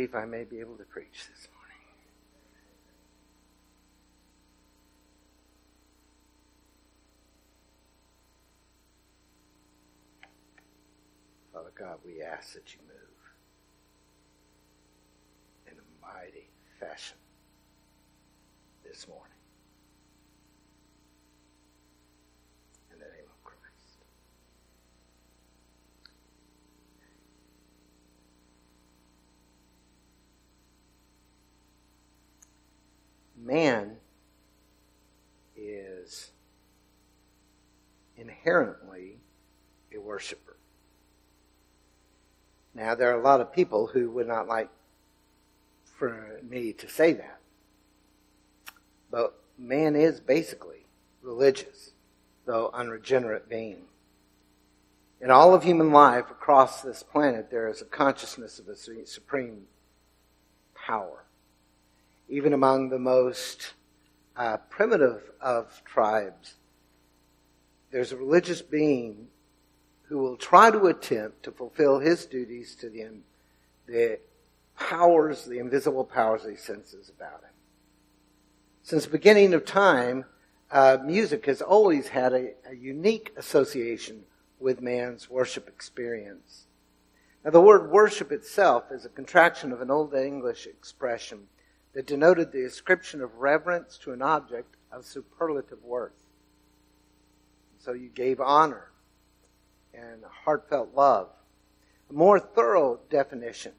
believe I may be able to preach this morning. Father God, we ask that you move in a mighty fashion this morning. In the name of Christ. Man is inherently a worshiper. Now, there are a lot of people who would not like for me to say that. But man is basically religious, though unregenerate being. In all of human life across this planet, there is a consciousness of a supreme power. Even among the most uh, primitive of tribes, there's a religious being who will try to attempt to fulfill his duties to the, the powers, the invisible powers he senses about him. Since the beginning of time, uh, music has always had a, a unique association with man's worship experience. Now, the word worship itself is a contraction of an Old English expression that denoted the ascription of reverence to an object of superlative worth. So you gave honor and heartfelt love. A more thorough definition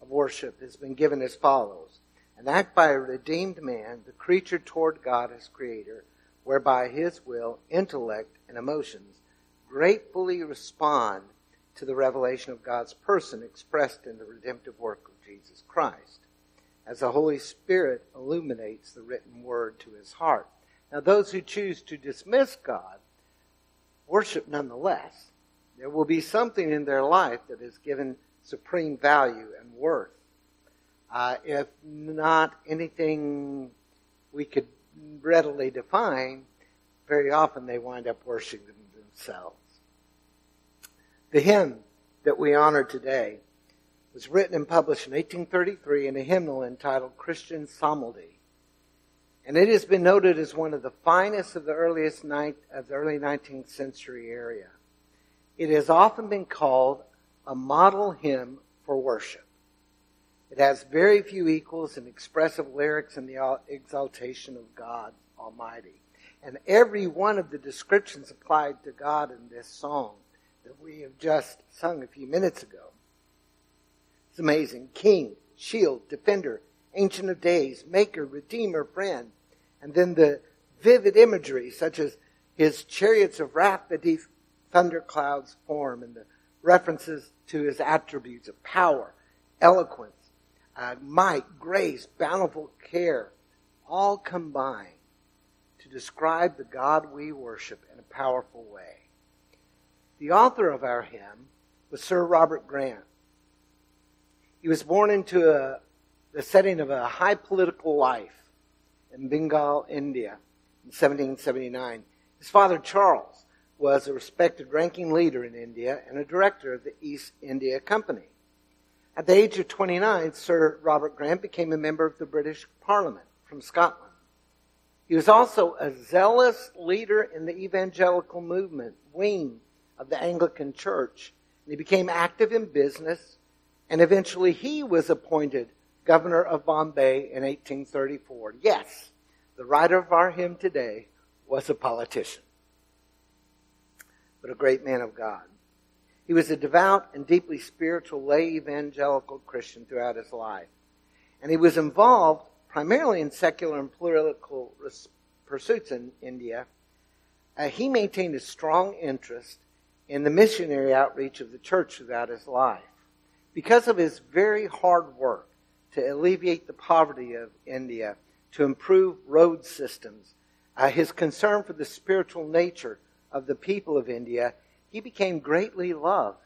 of worship has been given as follows an act by a redeemed man, the creature toward God as creator, whereby his will, intellect, and emotions gratefully respond to the revelation of God's person expressed in the redemptive work of Jesus Christ, as the Holy Spirit illuminates the written word to his heart. Now, those who choose to dismiss God worship nonetheless. There will be something in their life that is given supreme value and worth. Uh, if not anything we could readily define, very often they wind up worshiping themselves. The hymn that we honor today was written and published in 1833 in a hymnal entitled Christian Psalmody. And it has been noted as one of the finest of the earliest night, of the early 19th century area. It has often been called a model hymn for worship. It has very few equals in expressive lyrics and the exaltation of God Almighty. And every one of the descriptions applied to God in this song that we have just sung a few minutes ago. It's amazing. King, shield, defender, ancient of days, maker, redeemer, friend. And then the vivid imagery such as his chariots of wrath beneath thunderclouds form and the references to his attributes of power, eloquence, uh, might, grace, bountiful care, all combine to describe the God we worship in a powerful way. The author of our hymn was Sir Robert Grant. He was born into a, the setting of a high political life in Bengal, India in 1779. His father, Charles, was a respected ranking leader in India and a director of the East India Company. At the age of 29, Sir Robert Grant became a member of the British Parliament from Scotland. He was also a zealous leader in the evangelical movement wing of the Anglican Church. And he became active in business, and eventually he was appointed governor of Bombay in 1834. Yes, the writer of our hymn today was a politician, but a great man of God. He was a devout and deeply spiritual lay evangelical Christian throughout his life. And he was involved primarily in secular and political pursuits in India. Uh, he maintained a strong interest in the missionary outreach of the church throughout his life. Because of his very hard work to alleviate the poverty of India, to improve road systems, uh, his concern for the spiritual nature of the people of India, he became greatly loved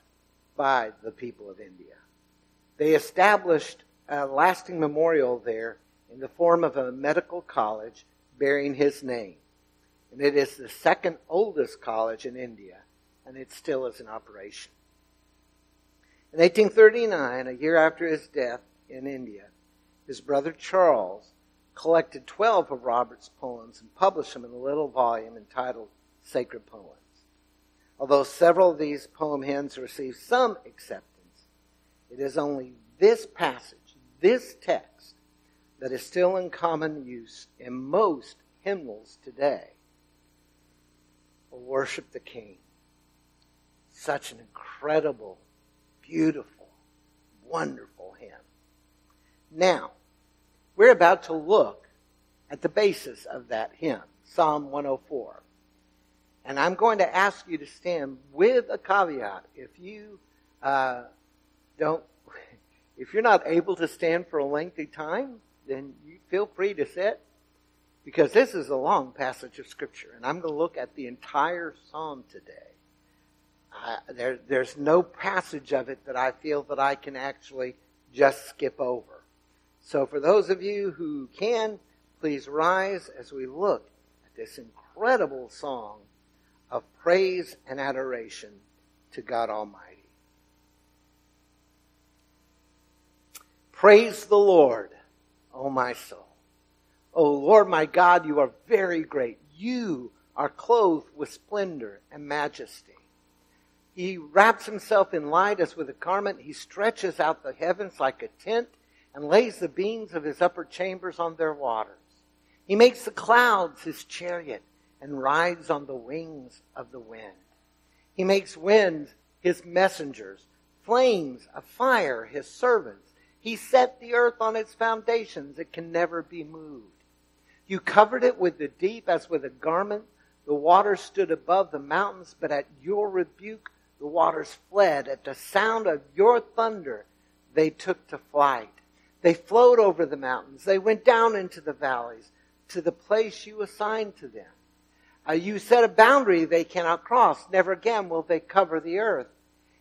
by the people of India. They established a lasting memorial there in the form of a medical college bearing his name. And it is the second oldest college in India, and it still is in operation. In 1839, a year after his death, in India. His brother Charles collected 12 of Robert's poems and published them in a little volume entitled Sacred Poems. Although several of these poem hymns received some acceptance, it is only this passage, this text, that is still in common use in most hymnals today. Will worship the King. Such an incredible, beautiful, wonderful hymn. Now, we're about to look at the basis of that hymn, Psalm 104. And I'm going to ask you to stand with a caveat. If you uh, don't, if you're not able to stand for a lengthy time, then you feel free to sit because this is a long passage of scripture and I'm going to look at the entire psalm today. Uh, there, there's no passage of it that I feel that I can actually just skip over. So for those of you who can, please rise as we look at this incredible song of praise and adoration to God Almighty. Praise the Lord, O my soul. O Lord my God, you are very great. You are clothed with splendor and majesty. He wraps himself in light as with a garment. He stretches out the heavens like a tent and lays the beams of his upper chambers on their waters. He makes the clouds his chariot and rides on the wings of the wind. He makes winds his messengers, flames of fire his servants. He set the earth on its foundations. It can never be moved. You covered it with the deep as with a garment. The waters stood above the mountains, but at your rebuke the waters fled. At the sound of your thunder they took to flight. They flowed over the mountains. They went down into the valleys to the place you assigned to them. Uh, you set a boundary they cannot cross. Never again will they cover the earth.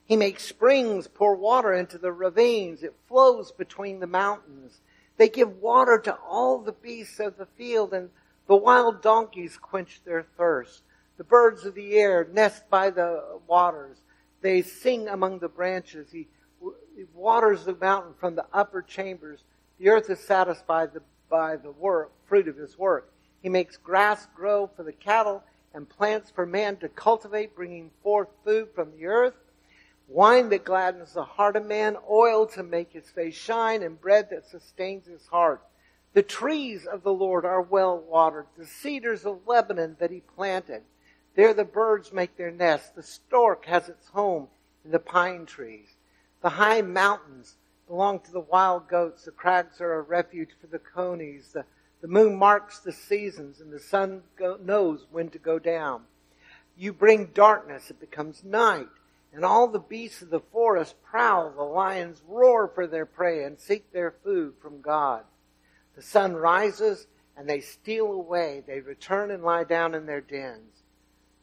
He makes springs pour water into the ravines. It flows between the mountains. They give water to all the beasts of the field, and the wild donkeys quench their thirst. The birds of the air nest by the waters. They sing among the branches. He, he waters the mountain from the upper chambers. The earth is satisfied by the work, fruit of his work. He makes grass grow for the cattle and plants for man to cultivate, bringing forth food from the earth wine that gladdens the heart of man, oil to make his face shine, and bread that sustains his heart. The trees of the Lord are well watered, the cedars of Lebanon that he planted. There the birds make their nests. The stork has its home in the pine trees. The high mountains belong to the wild goats. The crags are a refuge for the conies. The, the moon marks the seasons, and the sun go, knows when to go down. You bring darkness, it becomes night and all the beasts of the forest prowl, the lions roar for their prey and seek their food from God. The sun rises and they steal away. They return and lie down in their dens.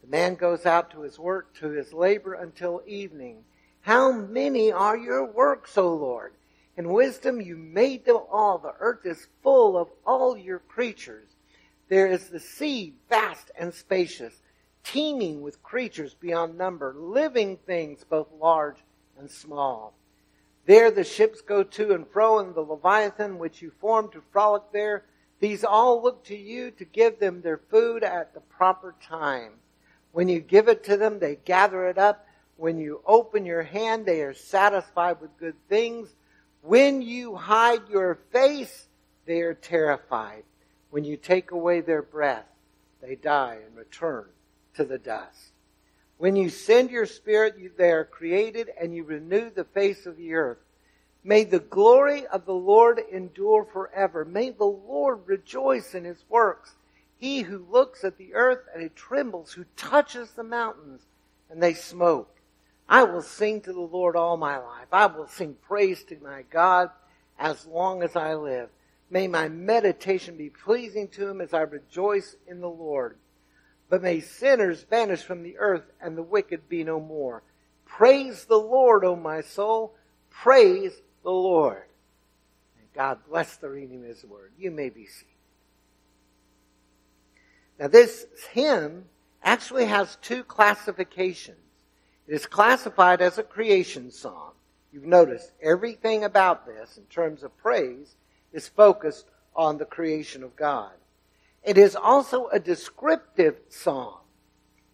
The man goes out to his work, to his labor until evening. How many are your works, O Lord? In wisdom you made them all. The earth is full of all your creatures. There is the sea vast and spacious teeming with creatures beyond number, living things both large and small. There the ships go to and fro, and the Leviathan which you formed to frolic there, these all look to you to give them their food at the proper time. When you give it to them, they gather it up. When you open your hand, they are satisfied with good things. When you hide your face, they are terrified. When you take away their breath, they die and return to the dust. When you send your spirit, they are created and you renew the face of the earth. May the glory of the Lord endure forever. May the Lord rejoice in his works. He who looks at the earth and it trembles, who touches the mountains and they smoke. I will sing to the Lord all my life. I will sing praise to my God as long as I live. May my meditation be pleasing to him as I rejoice in the Lord. But may sinners vanish from the earth and the wicked be no more. Praise the Lord, O my soul. Praise the Lord. May God bless the reading of His word. You may be seated. Now this hymn actually has two classifications. It is classified as a creation song. You've noticed everything about this in terms of praise is focused on the creation of God. It is also a descriptive song.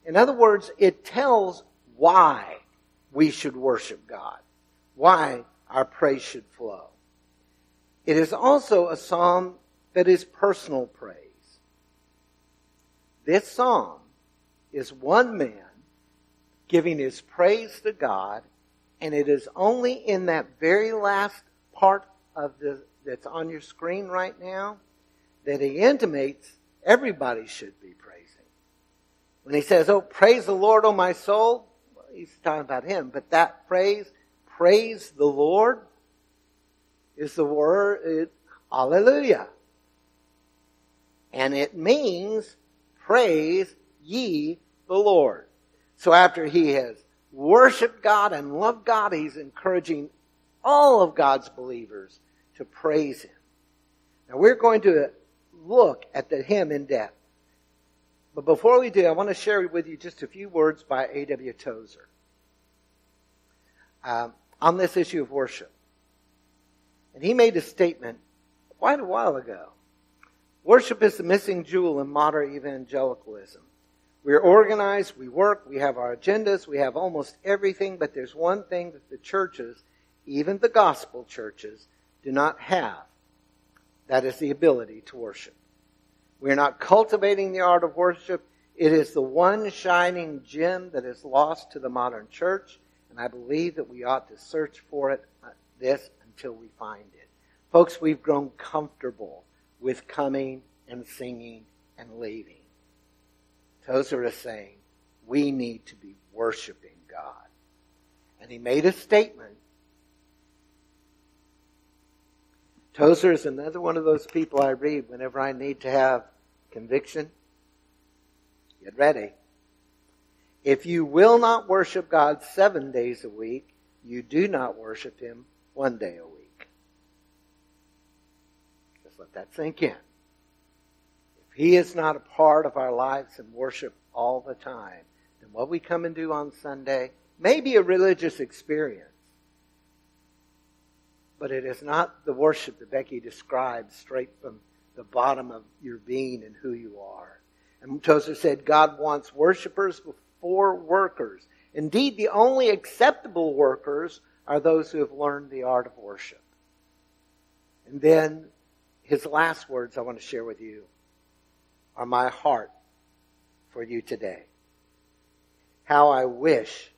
In other words, it tells why we should worship God, why our praise should flow. It is also a psalm that is personal praise. This psalm is one man giving his praise to God, and it is only in that very last part of the that's on your screen right now that he intimates everybody should be praising. When he says, "Oh, praise the Lord, oh my soul," well, he's talking about him, but that phrase, "Praise the Lord," is the word it, "Hallelujah," and it means "Praise ye the Lord." So after he has worshiped God and loved God, he's encouraging all of God's believers to praise him. Now we're going to look at the hymn in depth. But before we do, I want to share with you just a few words by A.W. Tozer um, on this issue of worship. And he made a statement quite a while ago. Worship is the missing jewel in modern evangelicalism. We're organized, we work, we have our agendas, we have almost everything, but there's one thing that the churches, even the gospel churches, do not have. That is the ability to worship. We're not cultivating the art of worship. It is the one shining gem that is lost to the modern church, and I believe that we ought to search for it, uh, this, until we find it. Folks, we've grown comfortable with coming and singing and leaving. Tozer is saying, we need to be worshiping God. And he made a statement. Tozer is another one of those people I read whenever I need to have conviction. Get ready. If you will not worship God seven days a week, you do not worship Him one day a week. Let that sink in. If He is not a part of our lives and worship all the time, then what we come and do on Sunday may be a religious experience. But it is not the worship that Becky described straight from the bottom of your being and who you are. And Tozer said God wants worshipers before workers. Indeed, the only acceptable workers are those who have learned the art of worship. And then his last words I want to share with you are my heart for you today. How I wish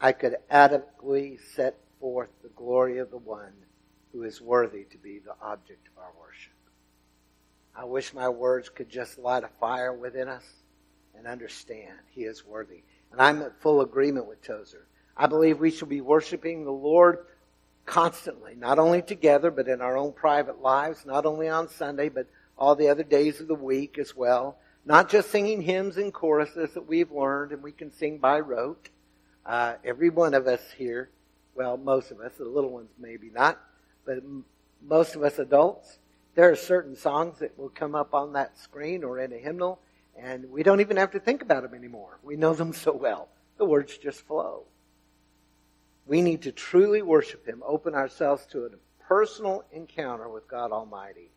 I could adequately set forth the glory of the one who is worthy to be the object of our worship. I wish my words could just light a fire within us and understand he is worthy. And I'm in full agreement with Tozer. I believe we should be worshiping the Lord constantly, not only together, but in our own private lives, not only on Sunday, but all the other days of the week as well. Not just singing hymns and choruses that we've learned and we can sing by rote. Uh, every one of us here, well, most of us, the little ones maybe not, but most of us adults, there are certain songs that will come up on that screen or in a hymnal, and we don't even have to think about them anymore. We know them so well. The words just flow. We need to truly worship Him, open ourselves to a personal encounter with God Almighty.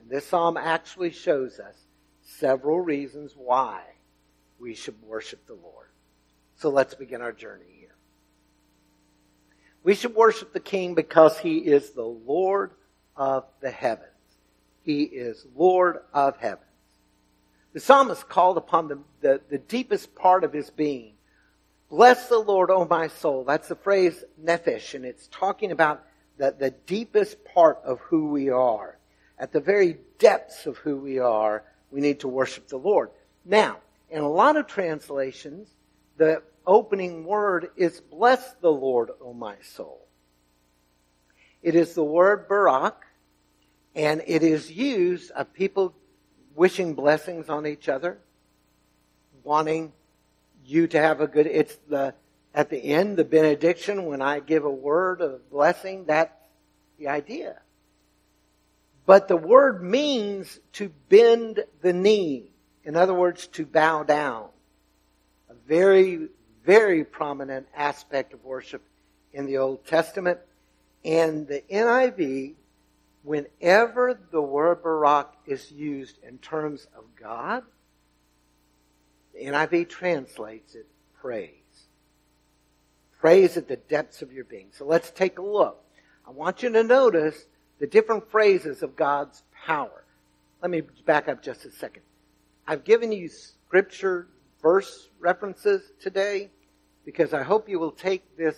And this psalm actually shows us several reasons why we should worship the Lord. So let's begin our journey here. We should worship the King because he is the Lord of the heavens. He is Lord of heavens. The psalmist called upon the, the, the deepest part of his being. Bless the Lord, O my soul. That's the phrase nephesh, and it's talking about the, the deepest part of who we are at the very depths of who we are, we need to worship the Lord. Now, in a lot of translations, the opening word is bless the Lord, O my soul. It is the word barak, and it is used of people wishing blessings on each other, wanting you to have a good, it's the, at the end, the benediction, when I give a word of blessing, that's the idea. But the word means to bend the knee. In other words, to bow down. A very, very prominent aspect of worship in the Old Testament. And the NIV, whenever the word Barak is used in terms of God, the NIV translates it praise. Praise at the depths of your being. So let's take a look. I want you to notice the different phrases of God's power. Let me back up just a second. I've given you scripture verse references today because I hope you will take this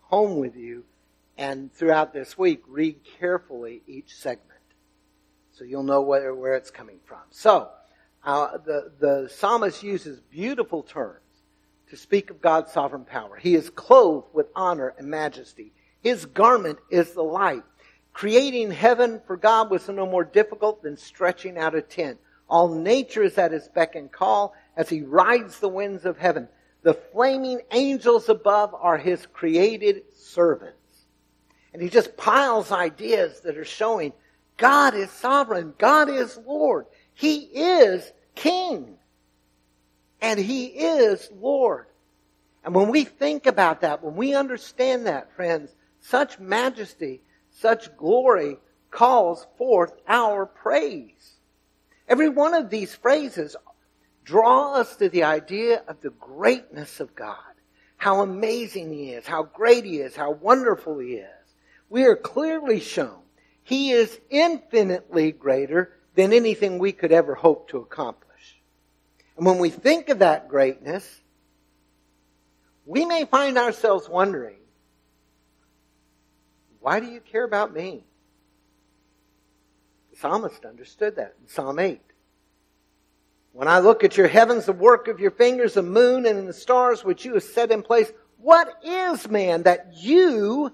home with you and throughout this week read carefully each segment so you'll know where, where it's coming from. So, uh, the, the psalmist uses beautiful terms to speak of God's sovereign power. He is clothed with honor and majesty. His garment is the light. Creating heaven for God was no more difficult than stretching out a tent. All nature is at his beck and call as he rides the winds of heaven. The flaming angels above are his created servants. And he just piles ideas that are showing God is sovereign. God is Lord. He is King. And He is Lord. And when we think about that, when we understand that, friends, such majesty, such glory calls forth our praise. Every one of these phrases draw us to the idea of the greatness of God. How amazing He is, how great He is, how wonderful He is. We are clearly shown He is infinitely greater than anything we could ever hope to accomplish. And when we think of that greatness, we may find ourselves wondering, why do you care about me? The psalmist understood that in Psalm 8. When I look at your heavens, the work of your fingers, the moon and the stars which you have set in place, what is man that you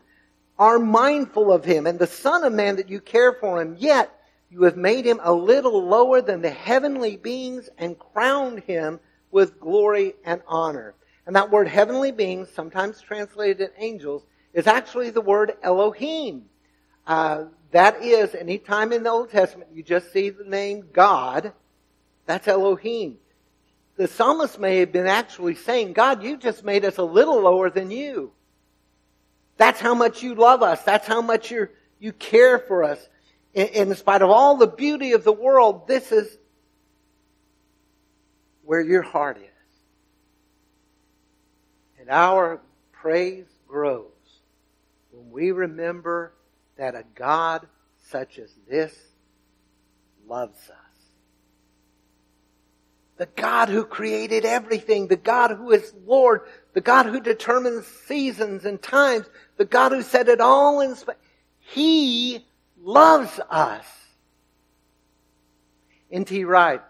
are mindful of him and the son of man that you care for him? Yet you have made him a little lower than the heavenly beings and crowned him with glory and honor. And that word heavenly beings, sometimes translated in angels, is actually the word Elohim. Uh, that is, anytime in the Old Testament you just see the name God, that's Elohim. The psalmist may have been actually saying, God, you just made us a little lower than you. That's how much you love us. That's how much you you care for us. In, in spite of all the beauty of the world, this is where your heart is. And our praise grows when we remember that a God such as this loves us the God who created everything, the God who is Lord, the God who determines seasons and times, the God who set it all in space. He loves us. N.T. Wright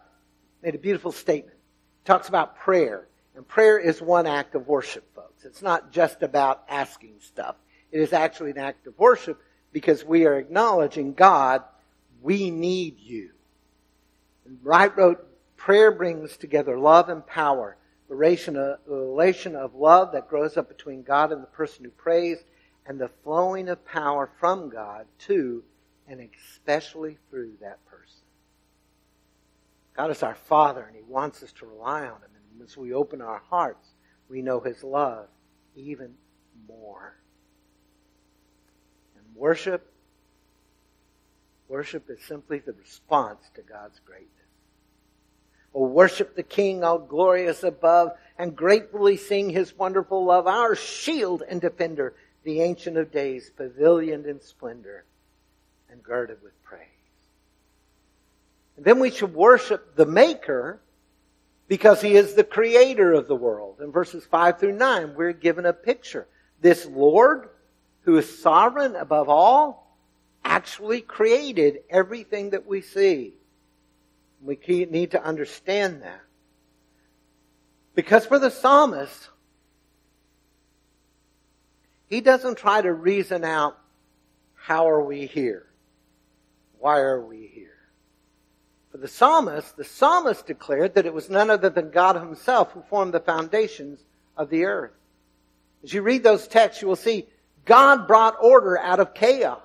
made a beautiful statement. He talks about prayer. And prayer is one act of worship, folks. It's not just about asking stuff. It is actually an act of worship because we are acknowledging God, we need you. And Wright wrote, Prayer brings together love and power, the relation, of, the relation of love that grows up between God and the person who prays, and the flowing of power from God to and especially through that person. God is our Father, and He wants us to rely on Him. And as we open our hearts, we know His love even more. And worship, worship is simply the response to God's greatness. Oh, worship the King, all glorious above, and gratefully sing his wonderful love, our shield and defender, the Ancient of Days, pavilioned in splendor and girded with praise. And then we should worship the Maker because he is the creator of the world. In verses 5 through 9, we're given a picture. This Lord, who is sovereign above all, actually created everything that we see. We need to understand that. Because for the psalmist, he doesn't try to reason out how are we here? Why are we here? For the psalmist, the psalmist declared that it was none other than God himself who formed the foundations of the earth. As you read those texts, you will see God brought order out of chaos.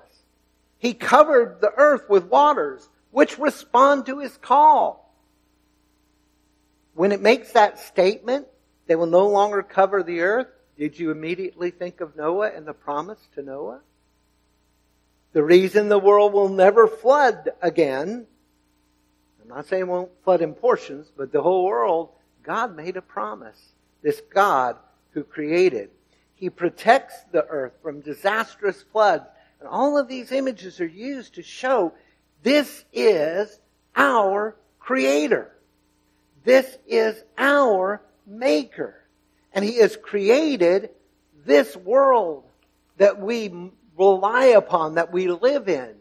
He covered the earth with waters which respond to his call. When it makes that statement, they will no longer cover the earth, did you immediately think of Noah and the promise to Noah? The reason the world will never flood again, I'm not saying it won't flood in portions, but the whole world, God made a promise. This God who created. He protects the earth from disastrous floods. And all of these images are used to show this is our creator. This is our maker. And he has created this world that we rely upon, that we live in.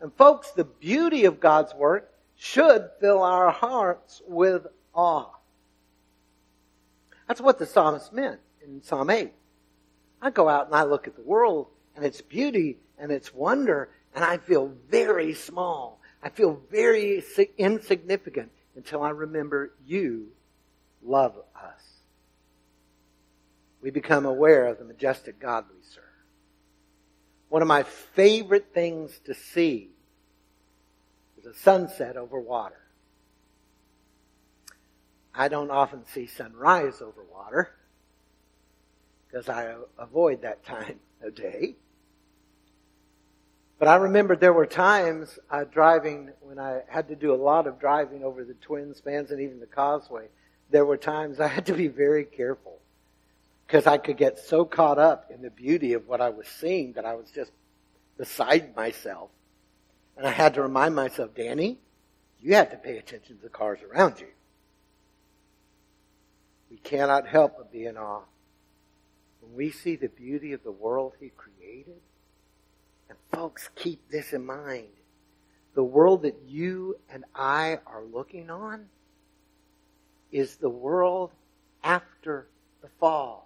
And folks, the beauty of God's work should fill our hearts with awe. That's what the psalmist meant in Psalm 8. I go out and I look at the world and its beauty and its wonder, and I feel very small. I feel very insignificant until I remember you love us. We become aware of the majestic God we serve. One of my favorite things to see is a sunset over water. I don't often see sunrise over water because I avoid that time of day. But I remember there were times uh, driving when I had to do a lot of driving over the Twin Spans and even the Causeway. There were times I had to be very careful because I could get so caught up in the beauty of what I was seeing that I was just beside myself. And I had to remind myself, Danny, you have to pay attention to the cars around you. We cannot help but be in awe when we see the beauty of the world He created and folks, keep this in mind. The world that you and I are looking on is the world after the fall.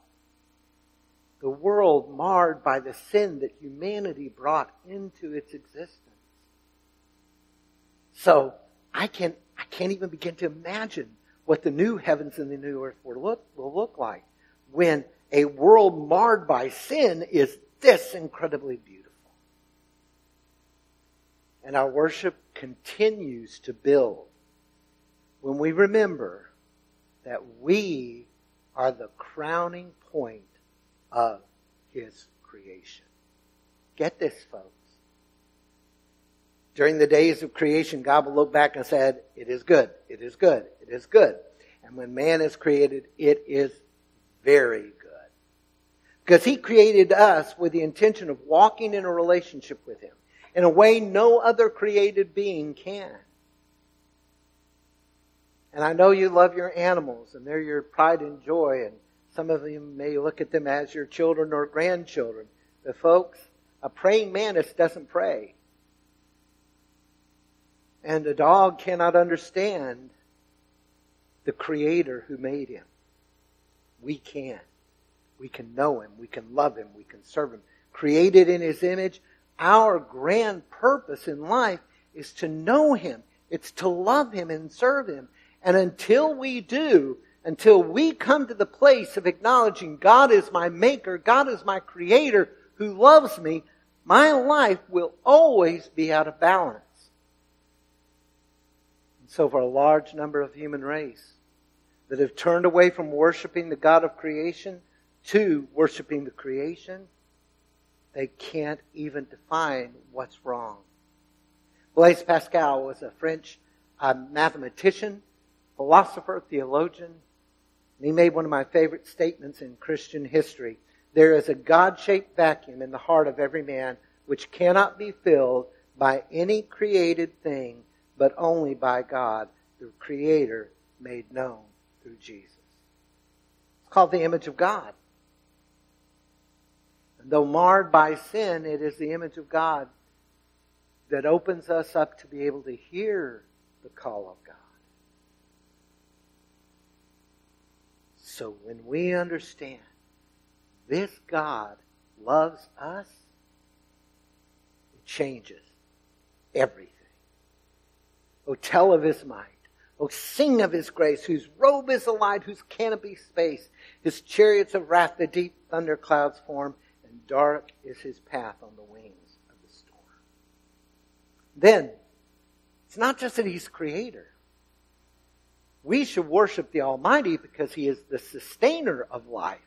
The world marred by the sin that humanity brought into its existence. So I can I can't even begin to imagine what the new heavens and the new earth will look, will look like when a world marred by sin is this incredibly beautiful and our worship continues to build when we remember that we are the crowning point of His creation. Get this, folks. During the days of creation, God will look back and said, it is good, it is good, it is good. And when man is created, it is very good. Because He created us with the intention of walking in a relationship with Him in a way no other created being can. And I know you love your animals and they're your pride and joy and some of you may look at them as your children or grandchildren. But folks, a praying mantis doesn't pray. And a dog cannot understand the creator who made him. We can. We can know him. We can love him. We can serve him. Created in his image, our grand purpose in life is to know Him. It's to love Him and serve Him. And until we do, until we come to the place of acknowledging God is my maker, God is my creator who loves me, my life will always be out of balance. And so for a large number of human race that have turned away from worshiping the God of creation to worshiping the creation, they can't even define what's wrong. Blaise Pascal was a French uh, mathematician, philosopher, theologian. And he made one of my favorite statements in Christian history. There is a God-shaped vacuum in the heart of every man which cannot be filled by any created thing, but only by God, the Creator made known through Jesus. It's called the image of God. Though marred by sin, it is the image of God that opens us up to be able to hear the call of God. So when we understand this God loves us, it changes everything. Oh, tell of his might. Oh, sing of his grace, whose robe is a light, whose canopy space, his chariots of wrath the deep thunder clouds form, and dark is his path on the wings of the storm. Then, it's not just that he's creator. We should worship the Almighty because he is the sustainer of life.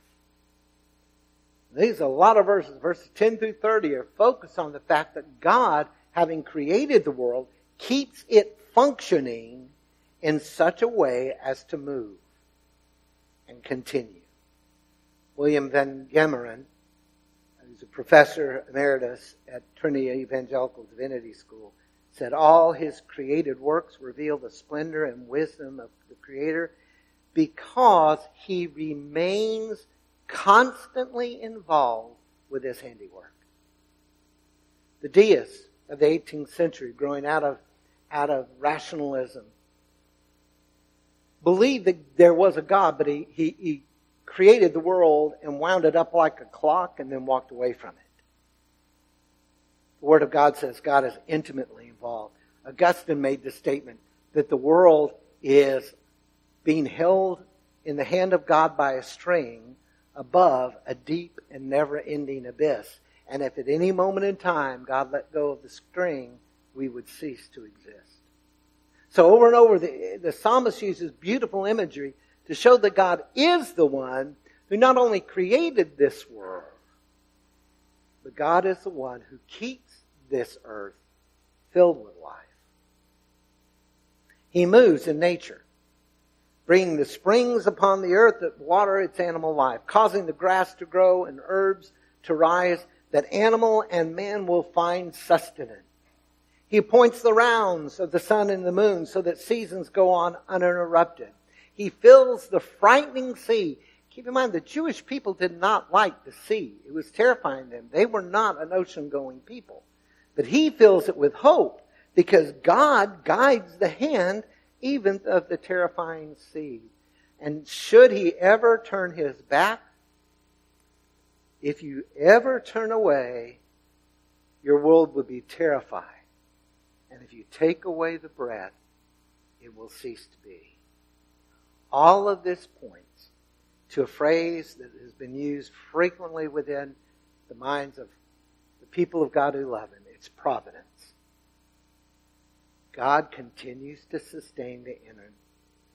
These a lot of verses. Verses 10 through 30 are focused on the fact that God, having created the world, keeps it functioning in such a way as to move and continue. William Van Gemeren, who's a professor emeritus at Trinity Evangelical Divinity School, said all his created works reveal the splendor and wisdom of the Creator because he remains constantly involved with his handiwork. The deists of the 18th century, growing out of, out of rationalism, believed that there was a God, but he, he, he created the world and wound it up like a clock and then walked away from it. The Word of God says God is intimately involved. Augustine made the statement that the world is being held in the hand of God by a string above a deep and never ending abyss. And if at any moment in time God let go of the string, we would cease to exist. So over and over, the, the psalmist uses beautiful imagery to show that God is the one who not only created this world, but God is the one who keeps this earth filled with life. He moves in nature, bringing the springs upon the earth that water its animal life, causing the grass to grow and herbs to rise, that animal and man will find sustenance. He appoints the rounds of the sun and the moon so that seasons go on uninterrupted. He fills the frightening sea. Keep in mind, the Jewish people did not like the sea. It was terrifying them. They were not an ocean going people. But he fills it with hope because God guides the hand even of the terrifying sea. And should he ever turn his back, if you ever turn away, your world would be terrified. And if you take away the breath, it will cease to be. All of this points to a phrase that has been used frequently within the minds of the people of God who love Him. It's providence. God continues to sustain the inner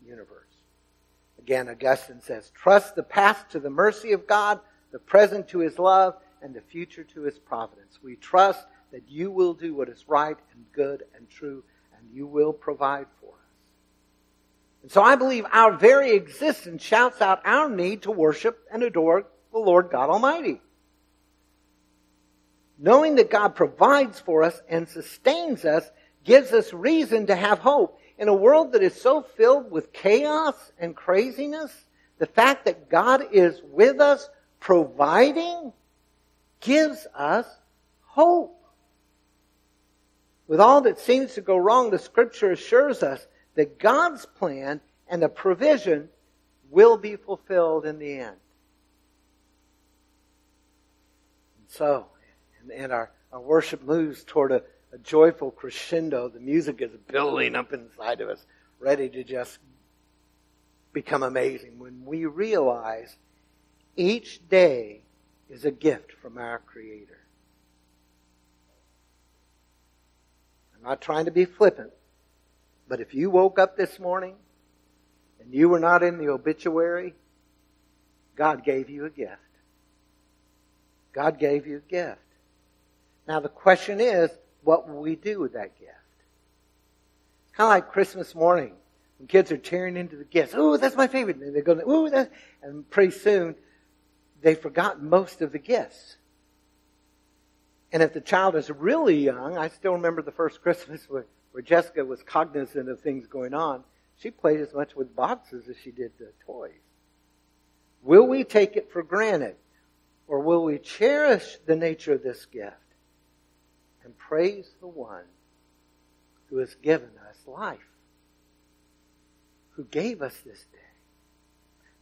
universe. Again, Augustine says, trust the past to the mercy of God, the present to His love, and the future to His providence. We trust that you will do what is right and good and true, and you will provide for us. And so I believe our very existence shouts out our need to worship and adore the Lord God Almighty. Knowing that God provides for us and sustains us gives us reason to have hope. In a world that is so filled with chaos and craziness, the fact that God is with us, providing, gives us hope. With all that seems to go wrong, the scripture assures us that God's plan and the provision will be fulfilled in the end. And so, and our, our worship moves toward a, a joyful crescendo. The music is building up inside of us, ready to just become amazing when we realize each day is a gift from our Creator. I'm not trying to be flippant, but if you woke up this morning and you were not in the obituary, God gave you a gift. God gave you a gift. Now the question is, what will we do with that gift? Kind of like Christmas morning when kids are tearing into the gifts. Oh, that's my favorite. And they're going, oh, that, and pretty soon they've forgotten most of the gifts. And if the child is really young, I still remember the first Christmas where, where Jessica was cognizant of things going on. She played as much with boxes as she did the toys. Will we take it for granted? Or will we cherish the nature of this gift and praise the one who has given us life? Who gave us this day?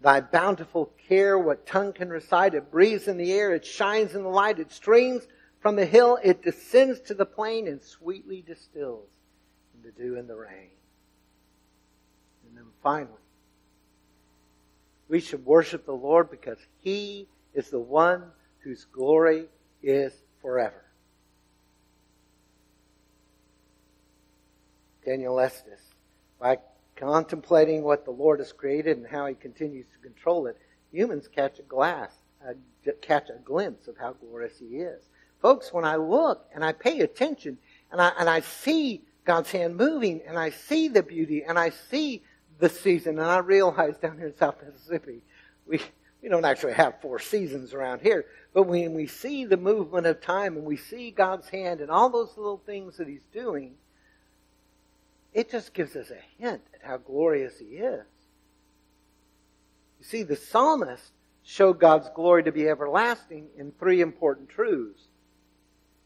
Thy bountiful care, what tongue can recite? It breathes in the air, it shines in the light, it streams from the hill, it descends to the plain and sweetly distills in the dew and the rain. And then finally, we should worship the Lord because He is the one whose glory is forever. Daniel Estes, by contemplating what the Lord has created and how He continues to control it, humans catch a glass uh, catch a glimpse of how glorious He is. Folks, when I look and I pay attention and I, and I see God's hand moving and I see the beauty and I see the season and I realize down here in South Mississippi, we, we don't actually have four seasons around here, but when we see the movement of time and we see God's hand and all those little things that He's doing, it just gives us a hint at how glorious He is. You see, the psalmist showed God's glory to be everlasting in three important truths.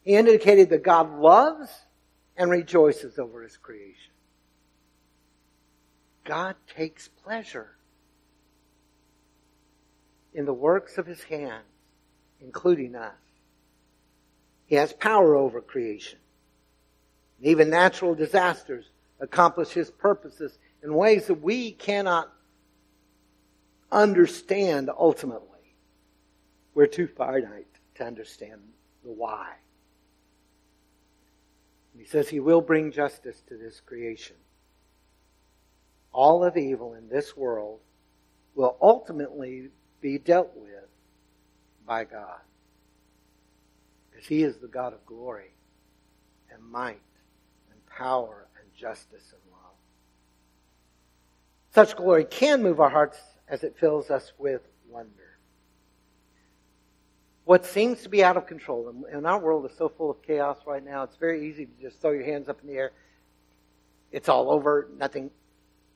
He indicated that God loves and rejoices over His creation. God takes pleasure in the works of his hands, including us. He has power over creation. Even natural disasters accomplish his purposes in ways that we cannot understand ultimately. We're too finite to understand the why. He says he will bring justice to this creation. All of evil in this world will ultimately be dealt with by God. Because He is the God of glory and might and power justice and love. Such glory can move our hearts as it fills us with wonder. What seems to be out of control, and our world is so full of chaos right now, it's very easy to just throw your hands up in the air. It's all over, nothing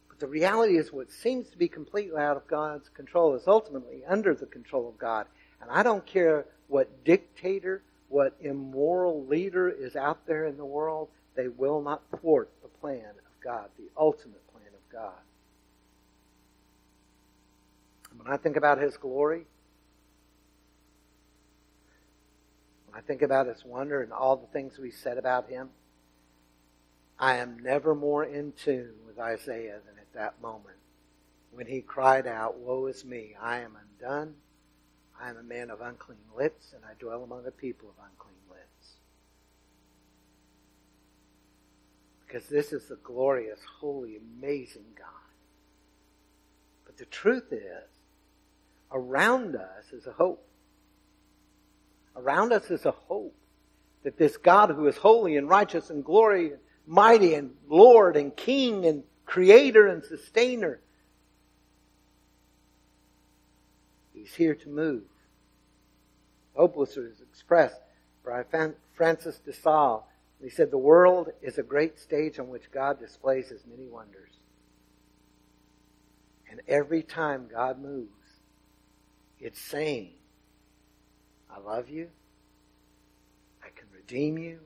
But the reality is what seems to be completely out of God's control is ultimately under the control of God. And I don't care what dictator, what immoral leader is out there in the world, they will not thwart plan of God, the ultimate plan of God. When I think about His glory, when I think about His wonder and all the things we said about Him, I am never more in tune with Isaiah than at that moment when he cried out, Woe is me, I am undone. I am a man of unclean lips, and I dwell among a people of unclean lips. Because this is the glorious, holy, amazing God. But the truth is, around us is a hope. Around us is a hope that this God who is holy and righteous and glory, and mighty and Lord and King and creator and sustainer. He's here to move. Hopeless is expressed by Francis de Sales. He said, The world is a great stage on which God displays his many wonders. And every time God moves, it's saying, I love you. I can redeem you.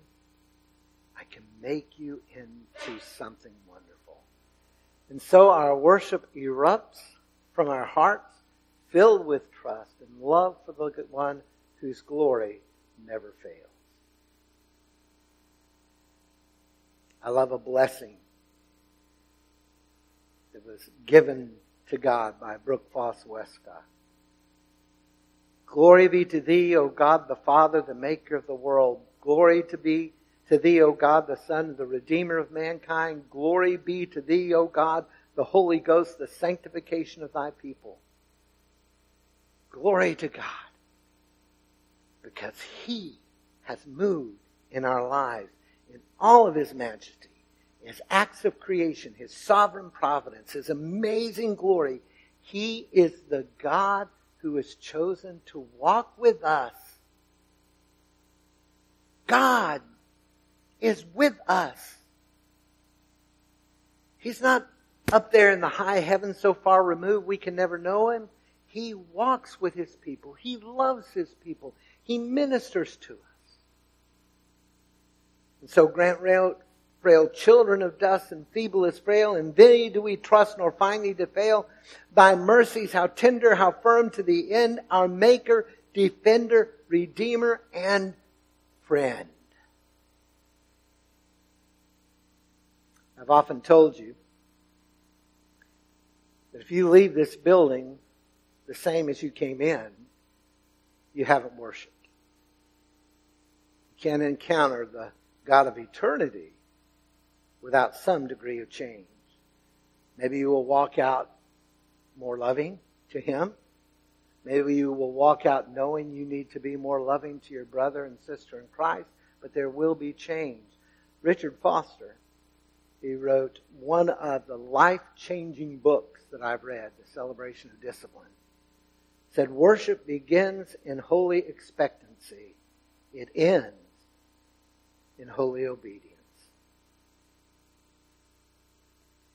I can make you into something wonderful. And so our worship erupts from our hearts, filled with trust and love for the one whose glory never fails. I love a blessing that was given to God by Brooke Foss Westcott. Glory be to thee, O God the Father, the maker of the world. Glory to be to thee, O God, the Son, the Redeemer of mankind. Glory be to thee, O God, the Holy Ghost, the sanctification of thy people. Glory to God. Because he has moved in our lives in all of his majesty, his acts of creation, his sovereign providence, his amazing glory. He is the God who has chosen to walk with us. God is with us. He's not up there in the high heavens so far removed we can never know him. He walks with his people. He loves his people. He ministers to us. And so grant frail, frail children of dust and feeble as frail, in thee do we trust nor find thee to fail. Thy mercies, how tender, how firm to the end, our maker, defender, redeemer, and friend. I've often told you that if you leave this building the same as you came in, you haven't worshiped. You can't encounter the God of eternity without some degree of change. Maybe you will walk out more loving to Him. Maybe you will walk out knowing you need to be more loving to your brother and sister in Christ, but there will be change. Richard Foster, he wrote one of the life changing books that I've read, The Celebration of Discipline. Said worship begins in holy expectancy, it ends in holy obedience.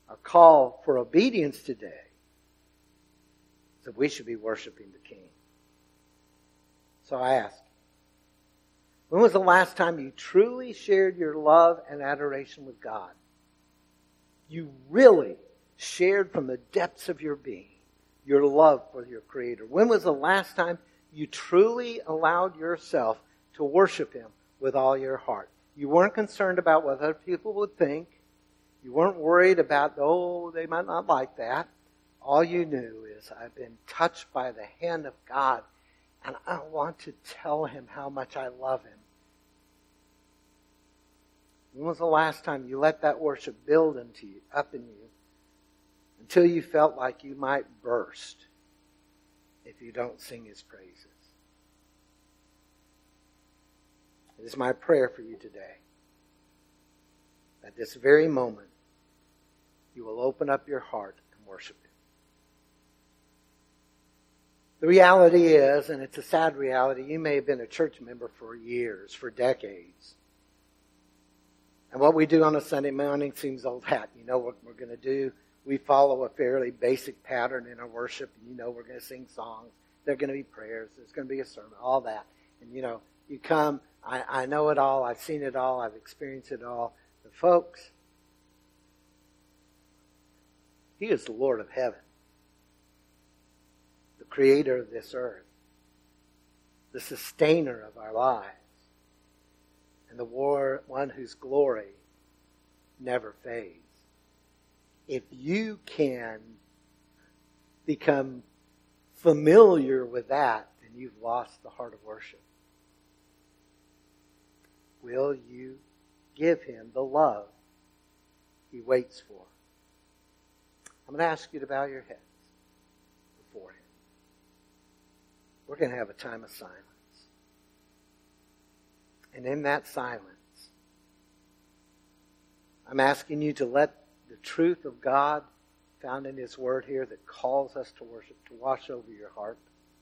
Our call for obedience today that we should be worshiping the King. So I ask, when was the last time you truly shared your love and adoration with God? You really shared from the depths of your being your love for your Creator. When was the last time you truly allowed yourself to worship Him with all your heart? You weren't concerned about what other people would think. You weren't worried about, oh, they might not like that. All you knew is, I've been touched by the hand of God, and I want to tell him how much I love him. When was the last time you let that worship build into you, up in you, until you felt like you might burst if you don't sing his praises? It is my prayer for you today. At this very moment, you will open up your heart and worship him. The reality is, and it's a sad reality, you may have been a church member for years, for decades. And what we do on a Sunday morning seems old hat. You know what we're going to do? We follow a fairly basic pattern in our worship. You know we're going to sing songs. There are going to be prayers. There's going to be a sermon, all that. And you know, you come, I, I know it all. I've seen it all. I've experienced it all. But folks, He is the Lord of heaven the creator of this earth, the sustainer of our lives, and the war, one whose glory never fades. If you can become familiar with that, then you've lost the heart of worship. Will you give him the love he waits for? I'm going to ask you to bow your head. we're going to have a time of silence. And in that silence, I'm asking you to let the truth of God found in His Word here that calls us to worship to wash over your heart.